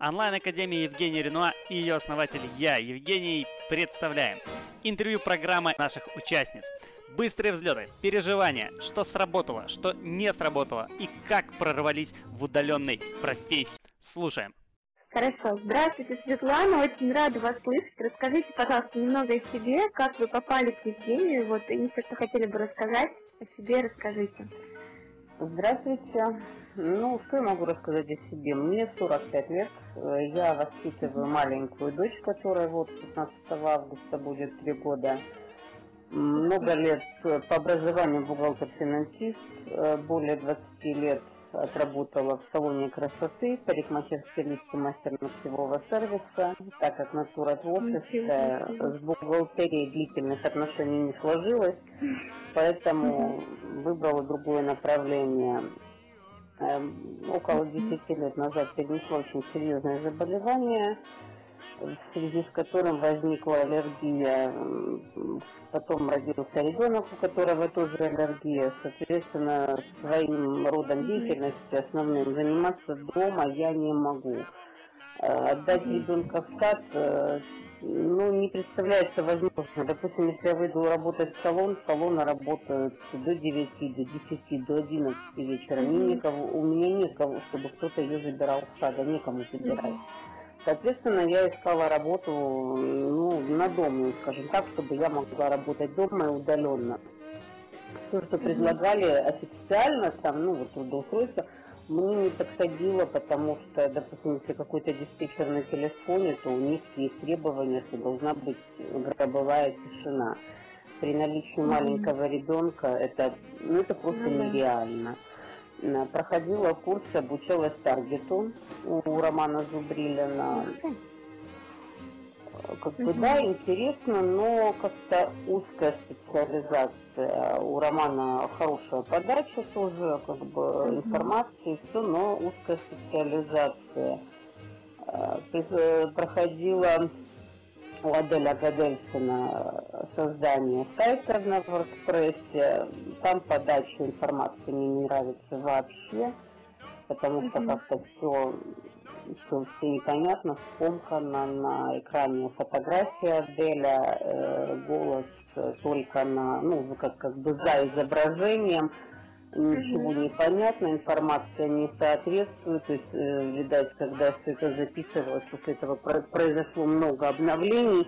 Онлайн-академия Евгения Ренуа и ее основатель я, Евгений, представляем. Интервью программы наших участниц. Быстрые взлеты, переживания, что сработало, что не сработало и как прорвались в удаленной профессии. Слушаем. Хорошо. Здравствуйте, Светлана. Очень рада вас слышать. Расскажите, пожалуйста, немного о себе, как вы попали к Евгению, вот, и что хотели бы рассказать о себе, расскажите. Здравствуйте. Ну, что я могу рассказать о себе? Мне 45 лет. Я воспитываю маленькую дочь, которая вот 16 августа будет 3 года. Много лет по образованию бухгалтер-финансист, более 20 лет отработала в салоне красоты, парикмахерской лифте мастер ногтевого сервиса, так как натура творческая, с бухгалтерией длительных отношений не сложилось, поэтому выбрала другое направление. Эм, около 10 лет назад перенесла очень серьезное заболевание, в связи с которым возникла аллергия. Потом родился ребенок, у которого тоже аллергия. Соответственно, своим родом деятельности основным заниматься дома я не могу. Э, отдать ребенка в сад э, ну, не представляется возможно. Допустим, если я выйду работать в салон, салоны работают до 9, до 10, до 11 вечера. Мне никого, у меня никого, чтобы кто-то ее забирал в сад, а некому забирать. Соответственно, я искала работу ну, на дому, скажем так, чтобы я могла работать дома и удаленно. Все, что предлагали официально, там, ну, вот трудоустройство, мне не подходило, потому что, допустим, если какой-то диспетчер на телефоне, то у них есть требования, что должна быть гробовая тишина. При наличии маленького ребенка это, ну, это просто нереально. Э, проходила курс, обучалась таргету у Романа Зубрилина. Как бы, да, интересно, но как-то узкая специализация. У Романа хорошая подача тоже, как бы, информации, все, но узкая специализация. Э, э, проходила у Аделя Гадельсона создание сайта на WordPress. Там подача информации мне не нравится вообще, потому что как-то все, все, все непонятно, скомкано на экране фотография Аделя, э, голос только на, ну, как, как бы за изображением, ничего не понятно, информация не соответствует, то есть, э, видать, когда все это записывалось, после этого произошло много обновлений,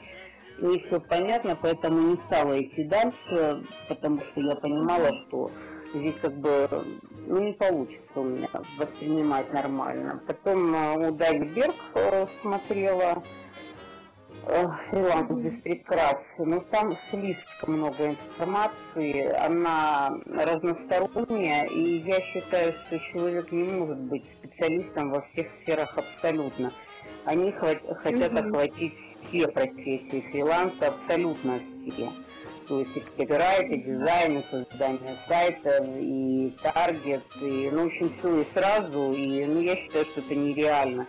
не все понятно, поэтому не стала идти дальше, потому что я понимала, что здесь как бы ну, не получится у меня воспринимать нормально. Потом э, у Дайли Берг э, смотрела, фриланс без прикрас, но там слишком много информации, она разносторонняя, и я считаю, что человек не может быть специалистом во всех сферах абсолютно. Они хотят охватить все профессии фриланса, абсолютно все. То есть и копирайт, и дизайн, и создание сайта, и таргет, и, ну, в общем, все и сразу, и, ну, я считаю, что это нереально.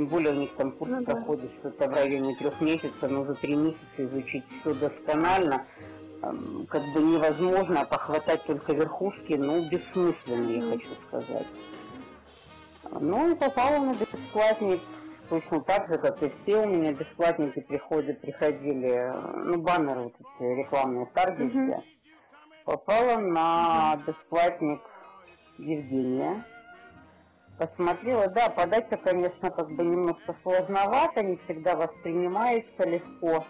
Тем более у них там курс ну, проходит что-то в районе трех месяцев, но за три месяца изучить все досконально как бы невозможно похватать только верхушки, ну, бессмысленно, я хочу сказать. Ну, и попала на бесплатник, точно так же, как и все у меня бесплатники приходят, приходили, ну, баннеры вот эти рекламные таргеты. Mm-hmm. Попала на бесплатник Евгения, посмотрела, да, подача, конечно, как бы немножко сложновато, не всегда воспринимается легко,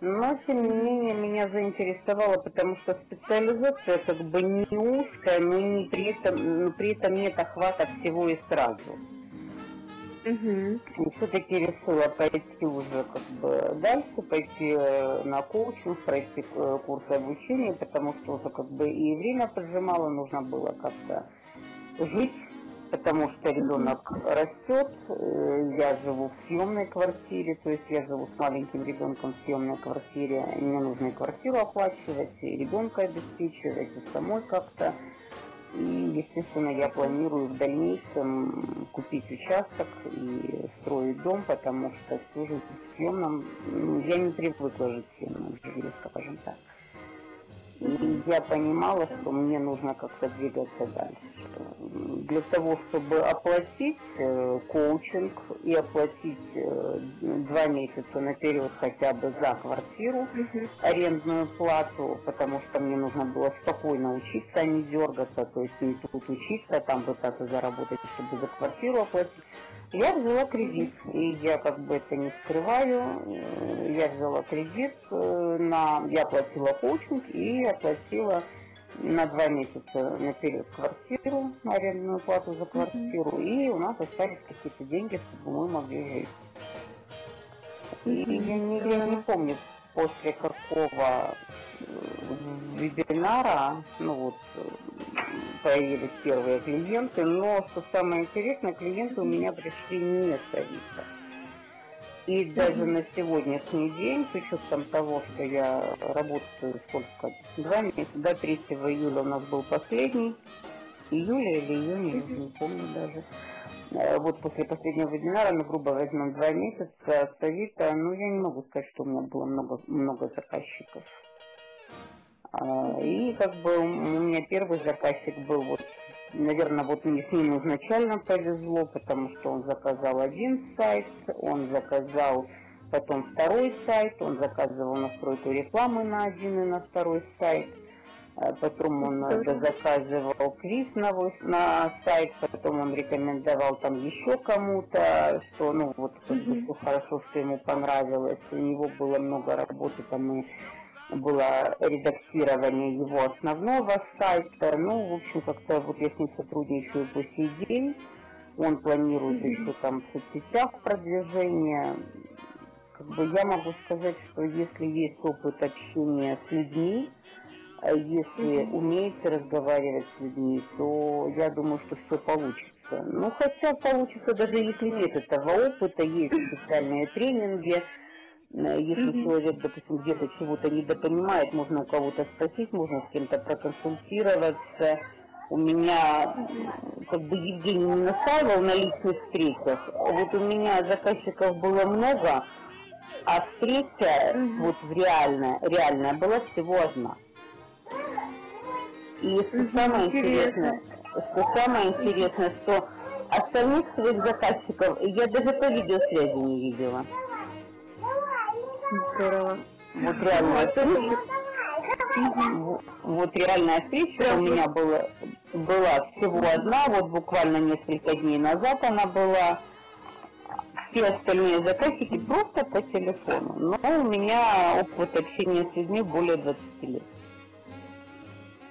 но, тем не менее, меня заинтересовало, потому что специализация как бы не узкая, но не при этом, но при этом нет охвата всего и сразу. Угу. Все-таки решила пойти уже как бы дальше, пойти э, на коучинг, пройти э, курс обучения, потому что уже как бы и время поджимало, нужно было как-то жить потому что ребенок растет, э, я живу в съемной квартире, то есть я живу с маленьким ребенком в съемной квартире, мне нужно и квартиру оплачивать, и ребенка обеспечивать, и самой как-то. И, естественно, я планирую в дальнейшем купить участок и строить дом, потому что жизнь в съемном, ну, я не привыкла жить в съемном жилье, скажем так. И я понимала, что мне нужно как-то двигаться дальше. для того, чтобы оплатить э, коучинг и оплатить э, два месяца наперед хотя бы за квартиру, арендную плату, потому что мне нужно было спокойно учиться, а не дергаться, то есть не тут учиться, а там пытаться заработать, чтобы за квартиру оплатить. Я взяла кредит, и я как бы это не скрываю. Э, я взяла кредит э, на, я оплатила коучинг и оплатила на два месяца наперед квартиру, арендную плату за квартиру, mm-hmm. и у нас остались какие-то деньги, чтобы мы могли жить. И я не, я не помню, после какого э, вебинара, ну вот, появились первые клиенты, но что самое интересное, клиенты у меня пришли не с Авито. И даже на сегодняшний день, с учетом того, что я работаю сколько, два месяца, до 3 июля у нас был последний, июля или июня, я не помню даже. Э, вот после последнего вебинара, ну, грубо возьмем два месяца с Авито, ну, я не могу сказать, что у меня было много, много заказчиков. А, и как бы у меня первый заказчик был вот наверное, вот мне с ним изначально повезло, потому что он заказал один сайт, он заказал потом второй сайт, он заказывал настройку рекламы на один и на второй сайт, а потом он заказывал квиз на, на сайт, потом он рекомендовал там еще кому-то, что ну вот mm-hmm. хорошо, что ему понравилось, у него было много работы, там и было редактирование его основного сайта. Ну, в общем, как-то вот я с ним сотрудничаю по сей день. Он планирует еще там в соцсетях продвижение. Как бы я могу сказать, что если есть опыт общения с людьми, а если mm-hmm. умеете разговаривать с людьми, то я думаю, что все получится. Ну, хотя получится, даже если нет этого опыта, есть специальные тренинги, если mm-hmm. человек, допустим, где-то чего-то недопонимает, можно у кого-то спросить, можно с кем-то проконсультироваться. У меня, как бы Евгений не настаивал на личных встречах, вот у меня заказчиков было много, а встреча mm-hmm. вот реальная, реальная была всего одна. И что mm-hmm. самое интересное, что самое интересное, что остальных своих заказчиков я даже по видеосвязи не видела. Здорово. Вот реальная встреча. Вот реальная встреча у меня была, была всего одна, вот буквально несколько дней назад она была. Все остальные заказчики просто по телефону. Но у меня опыт общения с людьми более 20 лет.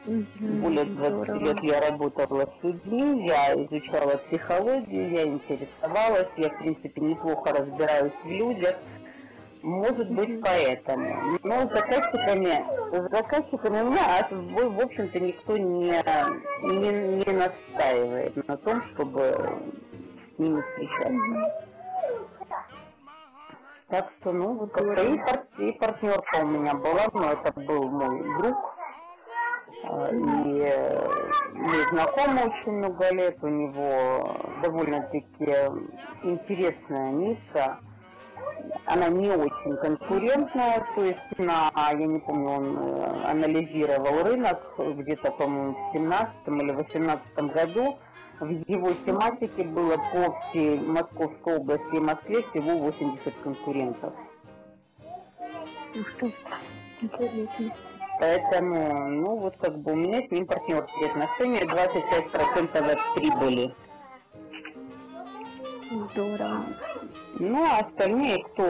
Более 20 лет я работала с людьми, я изучала психологию, я интересовалась, я в принципе неплохо разбираюсь в людях. Может быть, поэтому. Но с заказчиками, с заказчиками у меня, а в, общем-то, никто не, не, не настаивает на том, чтобы с ними встречаться. Так что, ну, вот как-то и, пар, и партнерка у меня была, но это был мой друг. И мы знакомы очень много лет, у него довольно-таки интересная ниша она не очень конкурентная, то есть на, я не помню, он э, анализировал рынок где-то, по-моему, в 17 или 18 году. В его тематике было по всей Московской области и Москве всего 80 конкурентов. Ух ты, интересно. Поэтому, ну вот как бы у меня с ним партнерские отношения, 25% от прибыли. Здорово. Ну, а остальные, кто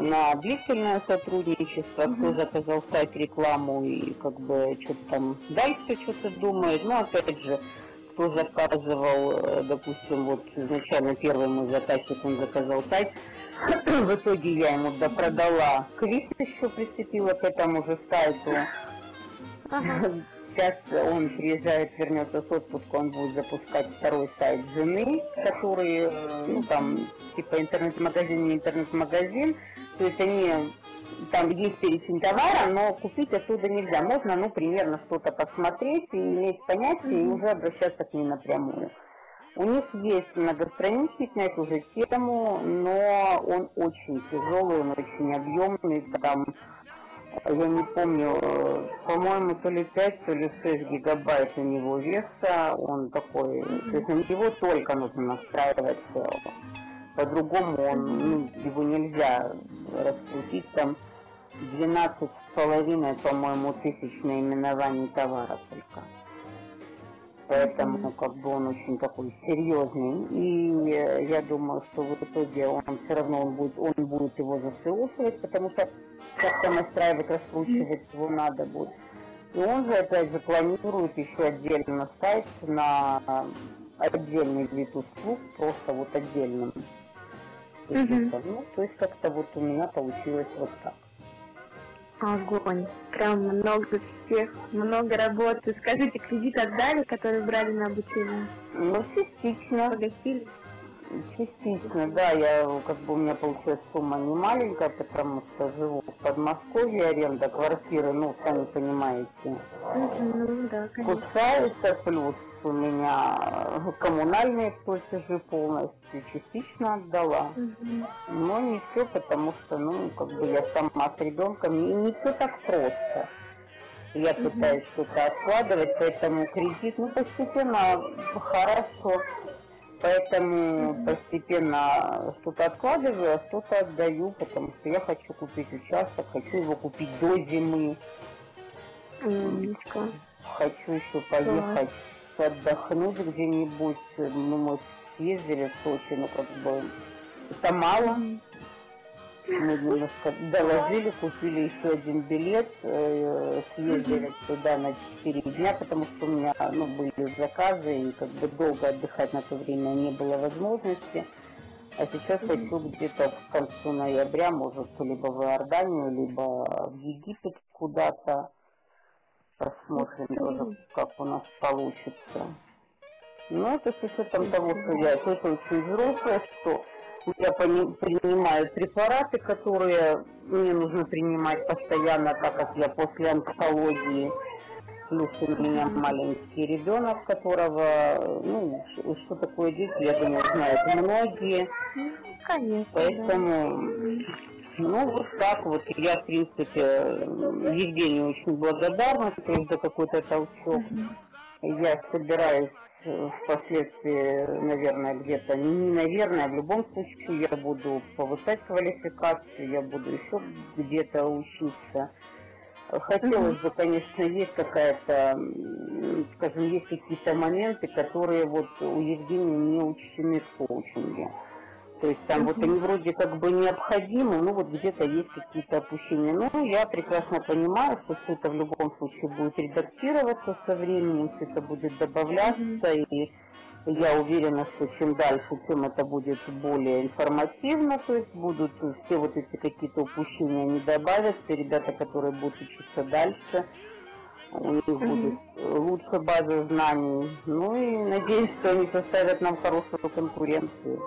на длительное сотрудничество, mm-hmm. кто заказал сайт рекламу и как бы что-то там дальше что-то думает. Ну, опять же, кто заказывал, э, допустим, вот изначально первый мой заказчик, он заказал сайт, в итоге я ему допродала квиз еще прицепила к этому же сайту. Ага. Сейчас он приезжает, вернется с отпуска, он будет запускать второй сайт жены, который, э, ну там, типа интернет-магазин, не интернет-магазин. То есть они, там есть перечень товара, но купить оттуда нельзя. Можно, ну, примерно что-то посмотреть и иметь понятие, и уже обращаться к ней напрямую. У них есть многостраничник на эту же тему, но он очень тяжелый, он очень объемный, там я не помню, э, по-моему, то ли 5, то ли 6 гигабайт у него веса, он такой, то есть на него только нужно настраивать, э, по-другому он, ну, его нельзя раскрутить, там 12 с половиной, по-моему, тысяч наименований товара только. Поэтому как бы он очень такой серьезный. И я думаю, что в итоге он все равно он будет, он будет его засеушивать, потому что как-то настраивать, раскручивать его надо будет. И он же опять же планирует еще отдельно сайт на отдельный вид услуг, просто вот отдельным. Мгм. Ну, то есть как-то вот у меня получилось вот так. Огонь. Прям много всех, много работы. Скажите, кредит отдали, который брали на обучение? Ну, частично. Погасили? Частично, да, я как бы у меня получилась сумма не маленькая, потому что живу в Подмосковье, аренда квартиры, ну, сами понимаете, Ну да, конечно. кусается, плюс у меня коммунальные платежи полностью частично отдала. Но не все, потому что, ну, как бы я сама с ребенком, и не все так просто. Я Мгм. пытаюсь что-то откладывать, поэтому кредит, ну, постепенно хорошо. Поэтому постепенно что-то откладываю, а что-то отдаю, потому что я хочу купить участок, хочу его купить до зимы, Умничка. хочу еще поехать отдохнуть где-нибудь. Ну, мы съездили в Сочи, но как бы это мало. Мы немножко доложили, купили еще один билет, э, съездили туда на 4 дня, потому что у меня ну, были заказы, и как бы долго отдыхать на то время не было возможности. А сейчас хочу где-то к концу ноября, может, либо в Иорданию, либо в Египет куда-то. Посмотрим тоже, как у нас получится. Ну, это с учетом того, что я тоже очень взрослая, что я принимаю препараты, которые мне нужно принимать постоянно, так как я после онкологии. Плюс у меня маленький ребенок, которого, ну, что такое дети, я думаю, знают многие. Ну, Конечно. да. Ну, вот так вот. Я, в принципе, Евгению очень благодарна, то есть за какой-то толчок. Я собираюсь э, впоследствии, наверное, где-то, не наверное, в любом случае я буду повышать квалификацию, я буду еще где-то учиться. Хотелось бы, конечно, есть какая-то, скажем, есть какие-то моменты, которые вот у Евгения не учтены в коучинге. То есть там вот они вроде как бы необходимы, но вот где-то есть какие-то опущения. Но я прекрасно понимаю, что все это в любом случае будет редактироваться со временем, все это будет добавляться, и я уверена, что чем дальше, тем это будет более информативно, то есть будут все вот эти какие-то упущения не добавятся, ребята, которые будут учиться дальше, у них будет лучше база знаний. Ну и надеюсь, что они составят нам хорошую конкуренцию.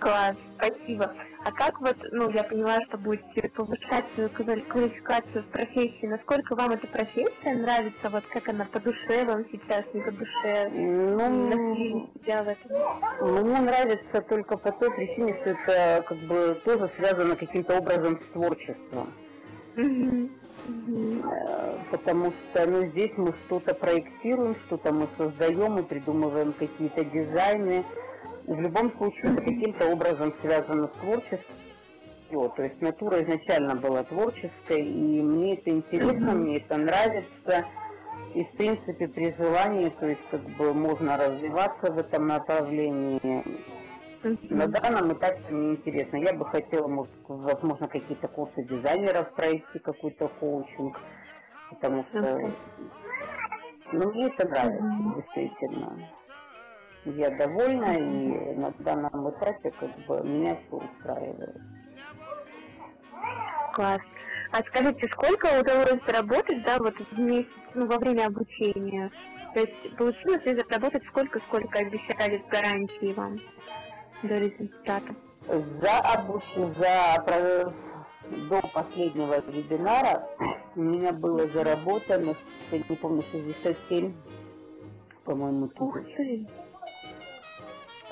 Класс, спасибо. А как вот, ну, я поняла, что будете повышать свою квали- квалификацию в профессии. Насколько вам эта профессия нравится? Вот как она по душе вам сейчас, не по душе? Ну, себя в этом? Мне нравится только по той причине, что это как бы тоже связано каким-то образом с творчеством. Э, Потому что ну, здесь мы что-то проектируем, что-то мы создаем, мы придумываем какие-то дизайны. И в любом случае это каким-то образом связано с творчеством. Всё, То есть натура изначально была творческой, и мне это интересно, мне это нравится. И в принципе при желании, то есть как бы можно развиваться в этом направлении. На данном этапе мне интересно. Я бы хотела, может, возможно, какие-то курсы дизайнеров пройти, какой-то коучинг. Потому что ну, мне это нравится, действительно. Я довольна, и на данном этапе как бы меня все устраивает. Класс. А скажите, сколько удалось заработать, да, вот в месяц, ну, во время обучения? То есть получилось ли заработать сколько, сколько обещали с гарантией вам до результата? За обучение, за до последнего вебинара у меня было заработано, я не помню, 67, по-моему, Ух тысяч. ты!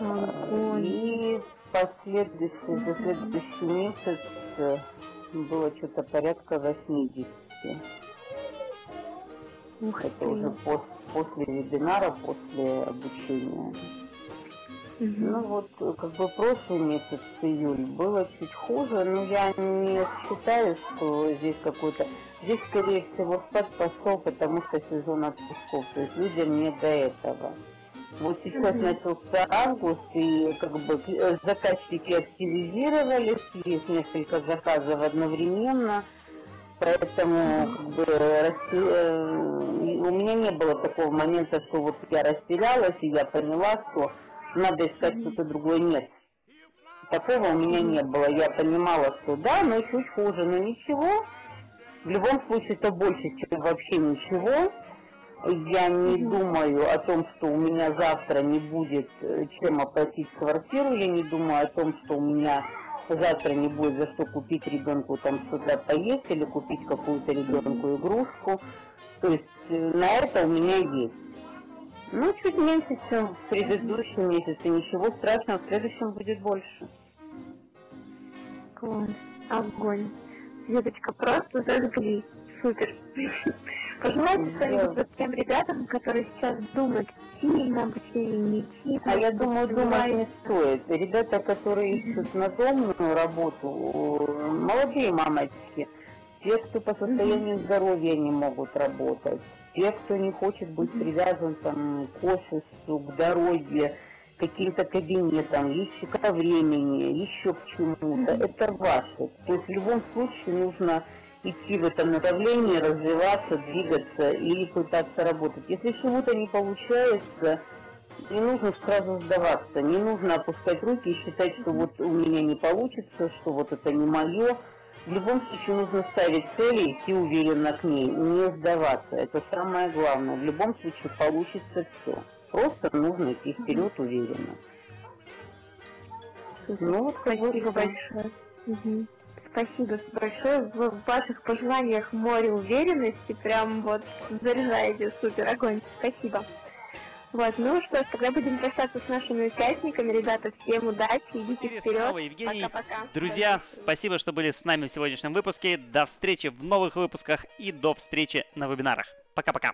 И последующий, за следующий месяц, э, было что-то порядка 80. Ух Это ты. уже пос, после вебинара, после обучения. Угу. Ну вот, как бы прошлый месяц, июль, было чуть хуже, но я не считаю, что здесь какой-то... Здесь, скорее всего, спад пошел, потому что сезон отпусков, то есть людям не до этого. Вот сейчас начался август, и как бы э, заказчики активизировались, есть несколько заказов одновременно, поэтому как бы. Э, у меня не было такого момента, что вот я растерялась, и я поняла, что надо искать что-то другое. Нет. Такого у меня не было. Я понимала, что да, но чуть хуже, но ничего. В любом случае это больше, чем вообще ничего. Я не думаю о том, что у меня завтра не будет э, чем оплатить квартиру. Я не думаю о том, что у меня завтра не будет за что купить ребенку там что-то поесть или купить какую-то ребенку игрушку. То есть э, на это у меня есть. Ну, чуть меньше, чем в предыдущем месяце. Ничего страшного, в следующем будет больше. Класс. Огонь. Светочка, просто зажгли. Супер. Пожелайте что-нибудь тем ребятам, которые сейчас думают, идти на обучение, не идти. А я думаю, думать не стоит. Ребята, которые ищут наземную работу, молодые мамочки, те, кто по состоянию здоровья не могут работать, те, кто не хочет быть привязан там, к офису, к дороге, к каким-то кабинетам, еще к времени, еще к чему-то, это ваше. То есть в любом случае нужно идти в этом направлении, развиваться, двигаться и пытаться работать. Если чего-то не получается, не нужно сразу сдаваться, не нужно опускать руки и считать, что вот у меня не получится, что вот это не мое, в любом случае нужно ставить цели и идти уверенно к ней, не сдаваться. Это самое главное. В любом случае получится все. Просто нужно идти вперед уверенно. Ну вот, спасибо большое. Угу. Спасибо большое. В ваших пожеланиях море уверенности. Прям вот заряжаете супер огонь. Спасибо. Вот, ну что ж, тогда будем прощаться с нашими участниками. Ребята, всем удачи, идите вперед. Евгений. Пока-пока. Друзья, спасибо, что были с нами в сегодняшнем выпуске. До встречи в новых выпусках и до встречи на вебинарах. Пока-пока.